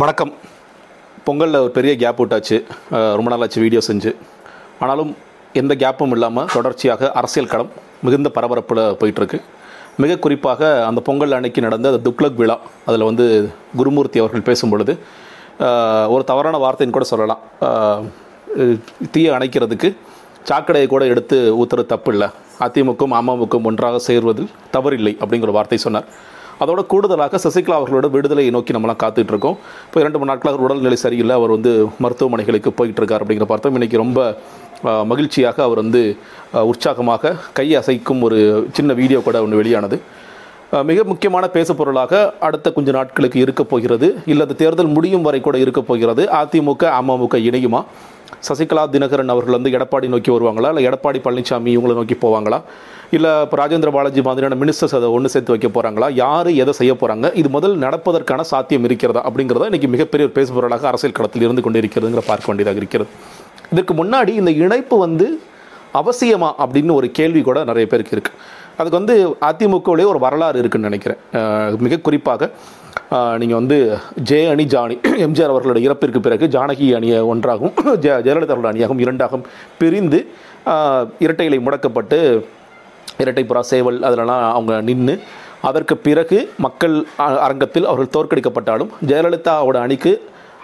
வணக்கம். பொங்கலில் ஒரு பெரிய கேப் விட்டாச்சு. ரொம்ப நாள் ஆச்சு வீடியோ செஞ்சு. ஆனாலும் எந்த கேப்பும் இல்லாமல் தொடர்ச்சியாக அரசியல் களம் மிகுந்த பரபரப்பில் போயிட்டுருக்கு. மிக குறிப்பாக அந்த பொங்கல் அன்னைக்கு நடந்த அந்த துக்லக் விழா அதில் வந்து குருமூர்த்தி அவர்கள் பேசும் பொழுது ஒரு தவறான வார்த்தைன்னு கூட சொல்லலாம். தீயை அணைக்கிறதுக்கு சாக்கடையை கூட எடுத்து ஊத்துறது தப்பு இல்லை. அதிமுகவும் அமமுகவும் ஒன்றாக சேர்வதில் தவறில்லை அப்படிங்கிற வார்த்தை சொன்னார். அதோட கூடுதலாக சசிகலா அவர்களோட விடுதலையை நோக்கி நம்மலாம் காத்துட்டு இருக்கோம் இப்போ இரண்டு மூணு நாட்களாக உடல்நிலை சரியில்லை. அவர் வந்து மருத்துவமனைகளுக்கு போயிட்டு இருக்கார் அப்படிங்கிற பார்த்தோம். இன்னைக்கு ரொம்ப மகிழ்ச்சியாக அவர் வந்து உற்சாகமாக கை அசைக்கும் ஒரு சின்ன வீடியோ கூட ஒன்று வெளியானது. மிக முக்கியமான பேசுபொருளாக அடுத்த கொஞ்ச நாட்களுக்கு இருக்க போகிறது. இல்லை அந்த தேர்தல் முடியும் வரை கூட இருக்க போகிறது. அதிமுக அமமுக இணையுமா? சசிகலா தினகரன் அவர்கள் வந்து எடப்பாடி நோக்கி வருவாங்களா? இல்லை எடப்பாடி பழனிசாமி இவங்களை நோக்கி போவாங்களா? இல்லை இப்போ ராஜேந்திர பாலாஜி மாதிரியான மினிஸ்டர்ஸ் அதை ஒன்று சேர்த்து வைக்க போகிறாங்களா யார் எதை செய்ய போகிறாங்க இது முதல் நடப்பதற்கான சாத்தியம் இருக்கிறதா? அப்படிங்கிறத இன்றைக்கி மிகப்பெரிய ஒரு பேசுபொருளாக அரசியல் களத்தில் இருந்து கொண்டு இருக்கிறதுங்கிற பார்க்க வேண்டியதாக இருக்கிறது. இதற்கு முன்னாடி இந்த இணைப்பு வந்து அவசியமா அப்படின்னு ஒரு கேள்வி கூட நிறைய பேருக்கு இருக்குது அதுக்கு வந்து அதிமுகவிலே ஒரு வரலாறு இருக்குன்னு நினைக்கிறேன். மிக குறிப்பாக நீங்கள் வந்து ஜே அணி ஜானி எம்ஜிஆர் அவர்களுடைய இறப்பிற்கு பிறகு ஜானகி அணியை ஒன்றாகவும் ஜ ஜெயலலிதா அணியாகவும் இரண்டாகவும் பிரிந்து அஹ், இரட்டை இலை முடக்கப்பட்டு இரட்டை புறா சேவல் அதிலலாம் அவங்க நின்று அதற்கு பிறகு மக்கள் அரங்கத்தில் அவர்கள் தோற்கடிக்கப்பட்டாலும் ஜெயலலிதாவோட அணிக்கு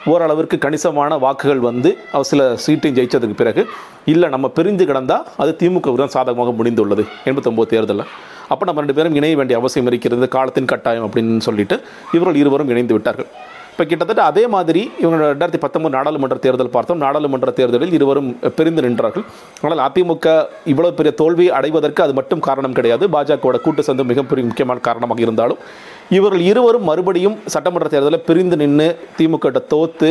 ஓரளவிற்கு கணிசமான வாக்குகள் வந்து அவர் சில சீட்டையும் ஜெயிச்சதுக்கு பிறகு இல்லை நம்ம பிரிந்து கிடந்தால் அது திமுகவுக்கு தான் சாதகமாக முடிந்துள்ளது. எண்பத்தொம்போது தேர்தலில். அப்போ நம்ம ரெண்டு பேரும் இணைய வேண்டிய அவசியம் இருக்கிறது காலத்தின் கட்டாயம் அப்படின்னு சொல்லிட்டு இவர்கள் இருவரும் இணைந்து விட்டார்கள். இப்போ கிட்டத்தட்ட அதே மாதிரி இவங்க ரெண்டாயிரத்தி பத்தொன்பது நாடாளுமன்ற தேர்தல் பார்த்தோம். நாடாளுமன்ற தேர்தலில் இருவரும் பிரிந்து நின்றார்கள். ஆனால் அதிமுக இவ்வளவு பெரிய தோல்வி அடைவதற்கு அது மட்டும் காரணம் கிடையாது. பாஜகவோட கூட்டு சந்து மிகப்பெரிய முக்கியமான காரணமாக இருந்தாலும் இவர்கள் இருவரும் மறுபடியும் சட்டமன்ற தேர்தலில் பிரிந்து நின்று திமுக தோற்று தோத்து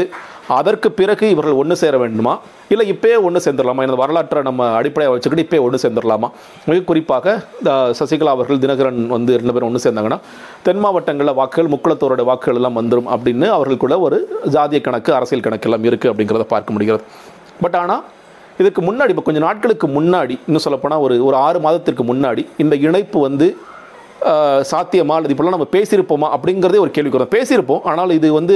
அதற்கு பிறகு இவர்கள் ஒன்று சேர வேண்டுமா? இல்லை இப்பயே ஒன்று சேர்ந்துடலாமா? எனது வரலாற்றை நம்ம அடிப்படையாக வச்சுக்கிட்டு இப்பயே ஒன்று சேர்ந்துடலாமா? மிக குறிப்பாக அஹ், சசிகலா அவர்கள் தினகரன் வந்து ரெண்டு பேரும் ஒன்று சேர்ந்தாங்கன்னா தென் மாவட்டங்களில் வாக்குகள் முக்குளத்தோரோட வாக்குகள் எல்லாம் வந்துடும் அப்படின்னு அவர்களுக்குள்ள ஒரு ஜாதிய கணக்கு அரசியல் கணக்கு எல்லாம் இருக்குது அப்படிங்கிறத பார்க்க முடிகிறது. பட் ஆனால் இதுக்கு முன்னாடி இப்போ கொஞ்சம் நாட்களுக்கு முன்னாடி இன்னும் சொல்லப்போனால் ஒரு ஒரு ஆறு மாதத்திற்கு முன்னாடி இந்த இணைப்பு வந்து சாத்தியமா அல்லது இப்போலாம் நம்ம பேசியிருப்போமா அப்படிங்கிறதே ஒரு கேள்விக்குறோம் பேசியிருப்போம் ஆனால் இது வந்து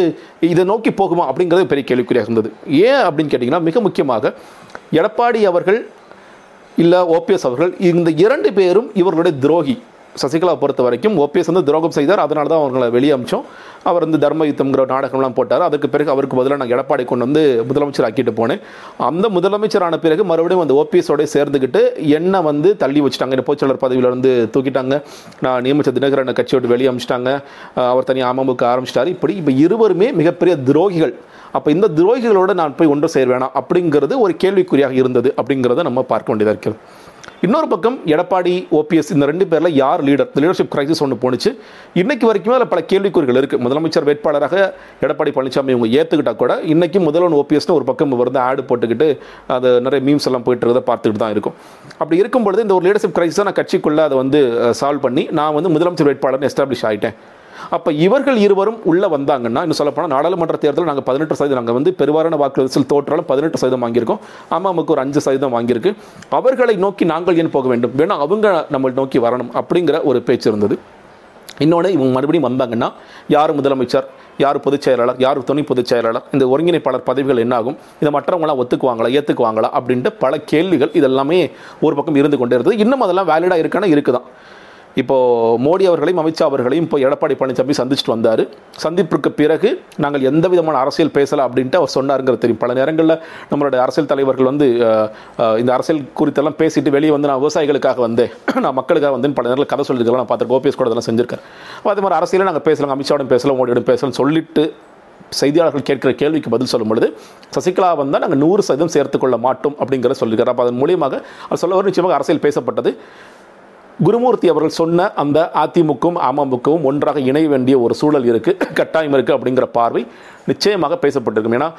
இதை நோக்கி போகுமா அப்படிங்கிறது பெரிய கேள்விக்குறியாக இருந்தது. ஏன் அப்படின்னு கேட்டிங்கன்னா மிக முக்கியமாக எடப்பாடி அவர்கள் இல்லை ஓபிஎஸ் அவர்கள் இந்த இரண்டு பேரும் இவர்களுடைய துரோகி. சசிகலா பொறுத்த வரைக்கும் ஓபிஎஸ் வந்து துரோகம் செய்தார் அதனால தான் அவங்களை வெளியே அமிச்சோம். அவர் வந்து தர்ம யுத்தம்ங்கிற நாடகம்லாம் போட்டார். அதுக்கு பிறகு அவருக்கு பதிலாக நான் எடப்பாடி கொண்டு வந்து முதலமைச்சர் ஆக்கிட்டு போனேன். அந்த முதலமைச்சரான பிறகு மறுபடியும் அந்த ஓபிஎஸோட சேர்ந்துக்கிட்டு என்னை வந்து தள்ளி வச்சுட்டாங்க. என்ன பொதுச்செயலர் பதவியில இருந்து தூக்கிட்டாங்க. நான் நியமிச்ச தினகரனை கட்சி விட்டு வெளியே அமிச்சிட்டாங்க. அவர் தனியாக அமமுக ஆரம்பிச்சிட்டாரு. இப்படி இப்போ இருவருமே மிகப்பெரிய துரோகிகள். அப்போ இந்த துரோகிகளோடு நான் போய் ஒன்று சேர்வேனா? அப்படிங்கிறது ஒரு கேள்விக்குறியாக இருந்தது அப்படிங்கிறத நம்ம பார்க்க வேண்டியதாக இருக்கிறது. இன்னொரு பக்கம் எடப்பாடி ஓபிஎஸ் இந்த ரெண்டு பேரில் யார் லீடர் லீடர்ஷிப் கிரைசிஸ் ஒன்று போணுச்சு. இன்றைக்கு வரைக்குமே அதில் பல கேள்விக்குறிகள் இருக்குது முதலமைச்சர் வேட்பாளராக எடப்பாடி பழனிசாமி இவங்க ஏற்றுக்கிட்டா கூட இன்னைக்கு முதல்வன் ஓபிஎஸ்னு ஒரு பக்கம் வந்து ஆடு போட்டுக்கிட்டு அது நிறைய மீம்ஸ் எல்லாம் போயிட்டு இருக்கதை பார்த்துக்கிட்டு தான் இருக்கும். அப்படி இருக்கும்பொழுது இந்த ஒரு லீடர்ஷிப் கிரைசிஸை நான் கட்சிக்குள்ளே அதை வந்து சால்வ் பண்ணி நான் வந்து முதலமைச்சர் வேட்பாளர்னு எஸ்டாப்ளிஷ் ஆகிட்டேன் அப்போ இவர்கள் இருவரும் உள்ளே வந்தாங்கன்னா இன்னும் சொல்லப்போனால் நாடாளுமன்ற தேர்தலில் நாங்கள் பதினெட்டு சதவீதம் நாங்கள் வந்து பெருவாரான வாக்குறுதியில் தோற்றாலும் பதினெட்டு சதவீதம் வாங்கியிருக்கோம். அம்மாவுக்கு ஒரு அஞ்சு சதவீதம் வாங்கியிருக்கு. அவர்களை நோக்கி நாங்கள் ஏன் போக வேண்டும்? வேணா அவங்க நம்ம நோக்கி வரணும் அப்படிங்கிற ஒரு பேச்சு இருந்தது. இன்னொன்று இவங்க மறுபடியும் வந்தாங்கன்னா யார் முதலமைச்சர் யார் பொதுச் செயலாளர் யார் துணை பொதுச் செயலாளர் இந்த ஒருங்கிணைப்பாளர் பதவிகள் என்னாகும் இதை மற்றவங்களாம் ஒத்துக்குவாங்களா ஏற்றுக்குவாங்களா அப்படின்ட்டு பல கேள்விகள் இதெல்லாமே ஒரு பக்கம் இருந்து கொண்டே இருந்தது. இன்னும் அதெல்லாம் வேலிடாக இருக்கானா? இருக்குதான். இப்போது மோடி அவர்களையும் அமித்ஷா அவர்களையும் இப்போ எடப்பாடி பழனிசாமி சந்திச்சுட்டு வந்தார். சந்திப்புக்கு பிறகு நாங்கள் எந்த விதமான அரசியல் பேசலாம் அப்படின்ட்டு அவர் சொன்னாருங்கிறது தெரியும். பல நேரங்களில் நம்மளுடைய அரசியல் தலைவர்கள் வந்து இந்த அரசியல் குறித்தெல்லாம் பேசிட்டு வெளியே வந்து நான் விவசாயிகளுக்காக வந்தேன். நான் மக்களுக்காக வந்து பல நேரத்தில் கதை சொல்லியிருக்கலாம் நான் பார்த்துருக்கேன். ஓபிஎஸ் கூட அதெல்லாம் செஞ்சிருக்கேன் அதே மாதிரி அரசியலே நாங்கள் பேசலாம் அமித்ஷாவோட பேசலாம் மோடியோட பேசலாம் சொல்லிட்டு செய்தியாளர்கள் கேட்கிற கேள்விக்கு பதில் சொல்லும் பொழுது சசிகலா வந்தால் நாங்கள் நூறு சதவீதம் சேர்த்துக்கொள்ள மாட்டோம் அப்படிங்கிறத சொல்லியிருக்காரு. அப்போ அதன் மூலியமாக அவர் சொல்ல ஒரு நிச்சயமாக அரசியல் பேசப்பட்டது. குருமூர்த்தி அவர்கள் சொன்ன அந்த அதிமுகவும் அமமுகவும் ஒன்றாக இணைய வேண்டிய ஒரு சூழல் இருக்குது கட்டாயம் இருக்குது அப்படிங்கிற பார்வை நிச்சயமாக பேசப்பட்டிருக்கும். ஏன்னா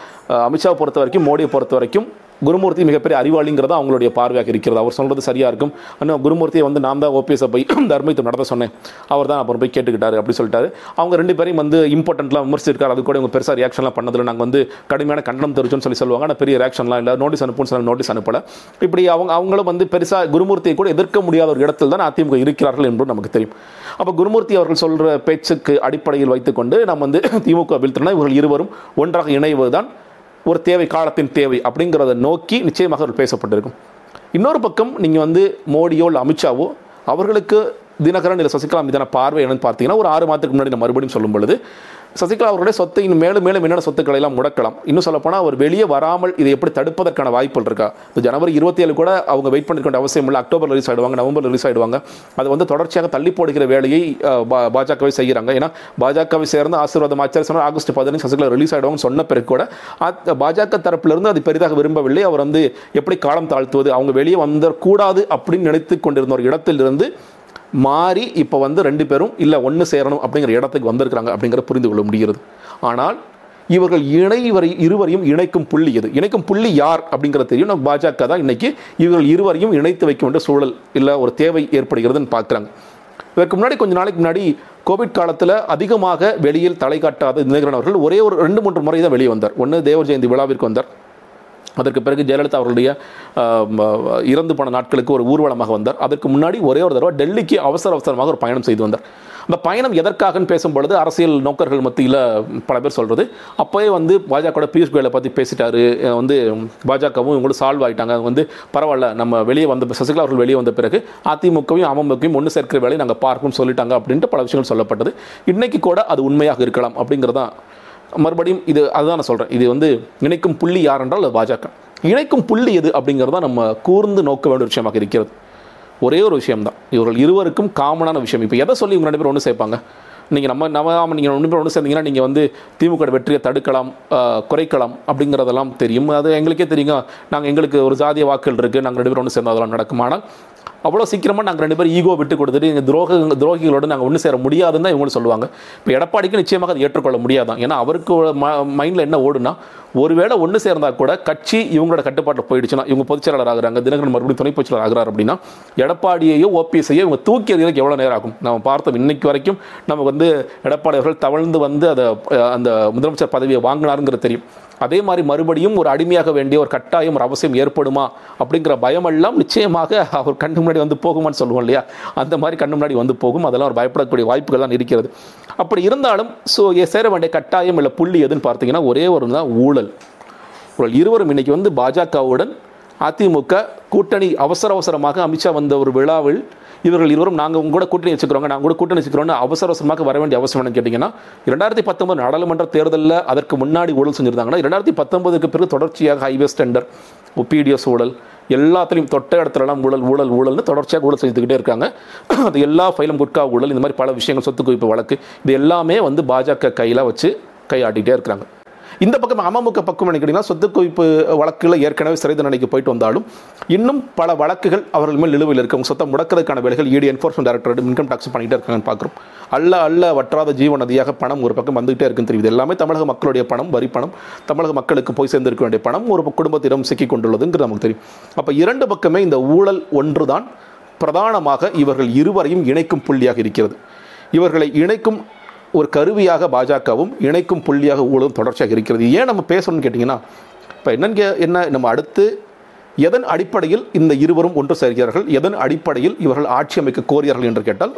அமித்ஷாவை பொறுத்த வரைக்கும் மோடியை பொறுத்த வரைக்கும் குருமூர்த்தி மிகப்பெரிய அறிவாளிங்கிறதா அவங்களுடைய பார்வையாக இருக்கிறது. அவர் சொல்கிறது சரியாக இருக்கும். ஆனால் குருமூர்த்தியை வந்து நான் தான் ஓபிஎஸை போய் தர்மயுத்தம் நடத்த சொன்னேன். அவர் தான் அப்புறம் போய் கேட்டுக்கிட்டாரு அப்படி சொல்லிட்டாரு. அவங்க ரெண்டு பேரையும் வந்து இம்பார்ட்டண்ட்லாம் விமர்சிச்சிருக்காரு. அது கூட இவங்க பெருசாக ரியாக்ஷன்லாம் பண்ணதில்லை. நாங்கள் வந்து கடுமையான கண்டனம் தெரிவிச்சோன்னு சொல்லி சொல்லுவாங்க. ஆனால் பெரிய ரியாக்ஷன்லாம் இல்லை. நோட்டீஸ் அனுப்புன்னு சொல்லி நோட்டீஸ் அனுப்பலை. இப்படி அவங்க அவங்களும் வந்து பெருசாக குருமூர்த்தியை கூட எதிர்க்க முடியாத ஒரு இடத்தில் தான் அதிமுக இருக்கிறார்கள் என்பது நமக்கு தெரியும். அப்போ குருமூர்த்தி அவர்கள் சொல்கிற பேச்சுக்கு அடிப்படையில் வைத்துக்கொண்டு நம்ம வந்து திமுக வீழ்த்தினா இவர்கள் இருவரும் ஒன்றாக இணைவதுதான் ஒரு தேவை காலத்தின் தேவை அப்படிங்கிறத நோக்கி நிச்சயமாக அவர்கள் பேசப்பட்டிருக்கும். இன்னொரு பக்கம் நீங்கள் வந்து மோடியோ இல்லை அமித்ஷாவோ அவர்களுக்கு தினகரன் இல்லை சசிகலா மீதான பார்வை என்னன்னு பார்த்தீங்கன்னா ஒரு ஆறு மாதத்துக்கு முன்னாடி நான் மறுபடியும் சொல்லும் பொழுது சசிகலா அவருடைய சொத்தை இன்னும் மேலும் மேலும் என்னென்ன சொத்துக்களை எல்லாம் முடக்கலாம். இன்னும் சொல்லப்போனால் அவர் வெளியே வராமல் இதை எப்படி தடுப்பதற்கான வாய்ப்புகள் இருக்கா? இப்போ ஜனவரி இருபத்தி ஏழு கூட அவங்க வெயிட் பண்ணிக்கொண்ட அவசியம் இல்லை. அக்டோபர் ரிலீஸ் ஆயிடுவாங்க நவம்பர் ரிலீஸ் ஆயிடுவாங்க. அது வந்து தொடர்ச்சியாக தள்ளி போடுகிற வேலையை பா- பாஜகவை செய்கிறாங்க. ஏன்னா பாஜகவை சேர்ந்து ஆசீர்வாதம் ஆச்சார சொன்னால் ஆகஸ்ட் பதினஞ்சு சசிகலா ரிலீஸ் ஆகிடுவாங்கன்னு சொன்ன பிறகு கூட பாஜக தரப்பிலிருந்து அது பெரிதாக விரும்பவில்லை. அவர் வந்து எப்படி காலம் தாழ்த்துவது அவங்க வெளியே வந்துடக்கூடாது அப்படின்னு நினைத்து கொண்டிருந்த ஒரு இடத்திலிருந்து மாறி இப்போ வந்து ரெண்டு பேரும் இல்லை ஒன்று சேரணும் அப்படிங்கிற இடத்துக்கு வந்திருக்கிறாங்க அப்படிங்கிற புரிந்து கொள்ள முடிகிறது. ஆனால் இவர்கள் இணைவரை இருவரையும் இணைக்கும் புள்ளி எது? இணைக்கும் புள்ளி யார் அப்படிங்கிறது தெரியும். நம்ம பாஜக தான் இன்னைக்கு இவர்கள் இருவரையும் இணைத்து வைக்க வேண்டிய சூழல் இல்லை ஒரு தேவை ஏற்படுகிறதுன்னு பார்க்குறாங்க. இதற்கு முன்னாடி கொஞ்ச நாளைக்கு முன்னாடி கோவிட் காலத்தில் அதிகமாக வெளியில் தலை காட்டாத தினகரன் அவர்கள் ஒரே ஒரு ரெண்டு மூன்று முறை தான் வெளியே வந்தார். ஒன்று தேவர் ஜெயந்தி விழாவிற்கு வந்தார். அதற்கு பிறகு ஜெயலலிதா அவர்களுடைய இறந்து போன நாட்களுக்கு ஒரு ஊர்வலமாக வந்தார். அதற்கு முன்னாடி ஒரே ஒரு தடவை டெல்லிக்கு அவசர அவசரமாக ஒரு பயணம் செய்து வந்தார். அந்த பயணம் எதற்காகன்னு பேசும்பொழுது அரசியல் நோக்கர்கள் மத்தியில் பல பேர் சொல்கிறது அப்போயே வந்து பாஜகவோட பியூஷ் கோயலை பற்றி பேசிட்டாரு. வந்து பாஜகவும் இவங்களும் சால்வ் ஆகிட்டாங்க வந்து பரவாயில்ல நம்ம வெளியே வந்த சசிகலா அவர்கள் வெளியே வந்த பிறகு அதிமுகவையும் அமமுகவையும் ஒன்று சேர்க்கிற வேலையை நாங்கள் பார்க்கணும்னு சொல்லிட்டாங்க அப்படின்ட்டு பல விஷயங்கள் சொல்லப்பட்டது. இன்றைக்கி கூட அது உண்மையாக இருக்கலாம் அப்படிங்கிறதான் மறுபடியும் இது அதுதான் நான் சொல்கிறேன் இது வந்து இணைக்கும் புள்ளி யார் என்றால் அது பாஜக. இணைக்கும் புள்ளி எது அப்படிங்கிறது தான் நம்ம கூர்ந்து நோக்க வேண்டிய விஷயமாக இருக்கிறது. ஒரே ஒரு விஷயம்தான். இவர்கள் இருவருக்கும் காமனான விஷயம். இப்போ எதை சொல்லி இவங்க ரெண்டு பேரும் ஒன்று சேர்ப்பாங்க? நீங்கள் நம்ம நம்ம நீங்கள் ஒன்று ஒன்று சேர்ந்தீங்கன்னா நீங்கள் வந்து திமுக வெற்றியை தடுக்கலாம் குறைக்கலாம் அப்படிங்கிறதெல்லாம் தெரியும். அது எங்களுக்கே தெரியுங்க. நாங்கள் எங்களுக்கு ஒரு ஜாதிய வாக்குகள் இருக்குது நாங்கள் ரெண்டு பேரும் ஒன்று சேர்ந்து அதெல்லாம் நடக்கும் ஆனால் அவ்வளோ சீக்கிரமாக நாங்கள் ரெண்டு பேரும் ஈகோ விட்டு கொடுத்துட்டு எங்கள் துரோக துரோகிகளோடு நாங்கள் ஒன்று சேர முடியாதுன்னு தான் இவங்களும் சொல்லுவாங்க. இப்போ எடப்பாடிக்கு நிச்சயமாக அதை ஏற்றுக்கொள்ள முடியாதான். ஏன்னா அவருக்கு மைண்டில் என்ன ஓடுனா ஒருவேளை ஒன்று சேர்ந்தால் கூட கட்சி இவங்களோட கட்டுப்பாட்டில் போயிடுச்சுன்னா இவங்க பொதுச்செயலாளர் ஆகிறாங்க தினகரன் மறுபடியும் துணை பொதுச்செயலாளர் ஆகிறார் அப்படின்னா எடப்பாடியையோ ஓபிஎஸ்ஐயோ இவங்க தூக்கி எறியறதுக்கு எவ்வளோ நேரம் ஆகும்? நம்ம பார்த்தோம் இன்னைக்கு வரைக்கும் நமக்கு வந்து எடப்பாடி அவர்கள் தவழ்ந்து வந்து அதை அந்த முதலமைச்சர் பதவியை வாங்கினாருங்கிறது தெரியும். அதே மாதிரி மறுபடியும் ஒரு அடிமையாக வேண்டிய ஒரு கட்டாயம் ஒரு அவசியம் ஏற்படுமா அப்படிங்கிற பயமெல்லாம் நிச்சயமாக அவர் கண்ணு முன்னாடி வந்து போகுமான்னு சொல்லுவோம் இல்லையா? அந்த மாதிரி கண்ணு முன்னாடி வந்து போகும். அதெல்லாம் ஒரு பயப்படக்கூடிய வாய்ப்புகள் தான் இருக்கிறது. அப்படி இருந்தாலும் ஸோ சேர வேண்டிய கட்டாயம் இல்லை புள்ளி எதுன்னு பார்த்தீங்கன்னா ஒரே ஒரு தான் ஊழல். இருவரும் இன்னைக்கு வந்து பாஜகவுடன் அதிமுக கூட்டணி அவசர அவசரமாக அமித்ஷா வந்த ஒரு விழாவில் இவர்கள் இருவரும் நாங்கள் உங்க கூட கூட்டணி வச்சுக்கிறோங்க நாங்கள் கூட கூட்டணி வச்சுக்கிறோன்னு அவசர அவசரமாக வர வேண்டிய அவசியம் என்னன்னு கேட்டிங்கன்னா இரண்டாயிரத்தி பத்தொன்பது நாடாளுமன்ற தேர்தலில் அதற்கு முன்னாடி ஊழல் செஞ்சுருந்தாங்கன்னா இரண்டாயிரத்தி பத்தொன்பதுக்கு பிறகு தொடர்ச்சியாக ஹைவேஸ் டெண்டர் பிடிஎஸ் ஊழல் எல்லாத்துலேயும் தொட்ட இடத்துலலாம் ஊழல் ஊழல் ஊழல்னு தொடர்ச்சியாக ஊழல் செஞ்சுக்கிட்டே இருக்காங்க. அது எல்லா ஃபைலும் குட்கா ஊழல் இந்த மாதிரி பல விஷயங்கள் சொத்து குவிப்பு வழக்கு இது எல்லாமே வந்து பாஜக கையில் வச்சு கையாட்டிகிட்டே இருக்கிறாங்க இந்த பக்கம் அமமுக பக்கம் நினைக்கிறீங்கன்னா சொத்து குவிப்பு வழக்குல ஏற்கனவே சிறை தண்டனைக்கு போயிட்டு வந்தாலும் இன்னும் பல வழக்குகள் அவர்கள் மேல் நிலுவையில் இருக்கு. அவங்க சொத்தை முடக்கிறதுக்கான வேலைகள் இடி என்ஃபோர்ஸ்மெண்ட் டைரக்டரேட் இன்கம் டாக்ஸ் பண்ணிகிட்டே இருக்காங்கன்னு பார்க்குறோம். அல்ல அல்ல வற்றாத ஜீவ நதியாக பணம் ஒரு பக்கம் வந்துகிட்டே இருக்குன்னு தெரியுது. எல்லாமே தமிழக மக்களுடைய பணம் வரி பணம். தமிழக மக்களுக்கு போய் சேர்ந்திருக்க வேண்டிய பணம் ஒரு குடும்பத்திடம் சிக்கி கொண்டுள்ளதுங்கிறது நமக்கு தெரியும். அப்போ இரண்டு பக்கமே இந்த ஊழல் ஒன்றுதான் பிரதானமாக இவர்கள் இருவரையும் இணைக்கும் புள்ளியாக இருக்கிறது. இவர்களை இணைக்கும் ஒரு கருவியாக பாஜகவும் இணைக்கும் புள்ளியாக ஊழலும் தொடர்ச்சியாக இருக்கிறது. ஏன் நம்ம பேசணும்னு கேட்டிங்கன்னா இப்போ என்னன்னு கே- என்ன நம்ம அடுத்து எதன் அடிப்படையில் இந்த இருவரும் ஒன்று சேர்கிறார்கள்? எதன் அடிப்படையில் இவர்கள் ஆட்சி அமைக்க கோரியார்கள் என்று கேட்டால்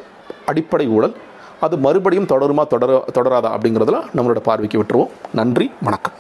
அடிப்படை ஊழல். அது மறுபடியும் தொடருமா தொடர தொடராதா அப்படிங்கிறதுல நம்மளோட பார்வைக்கு விட்டுருவோம். நன்றி வணக்கம்.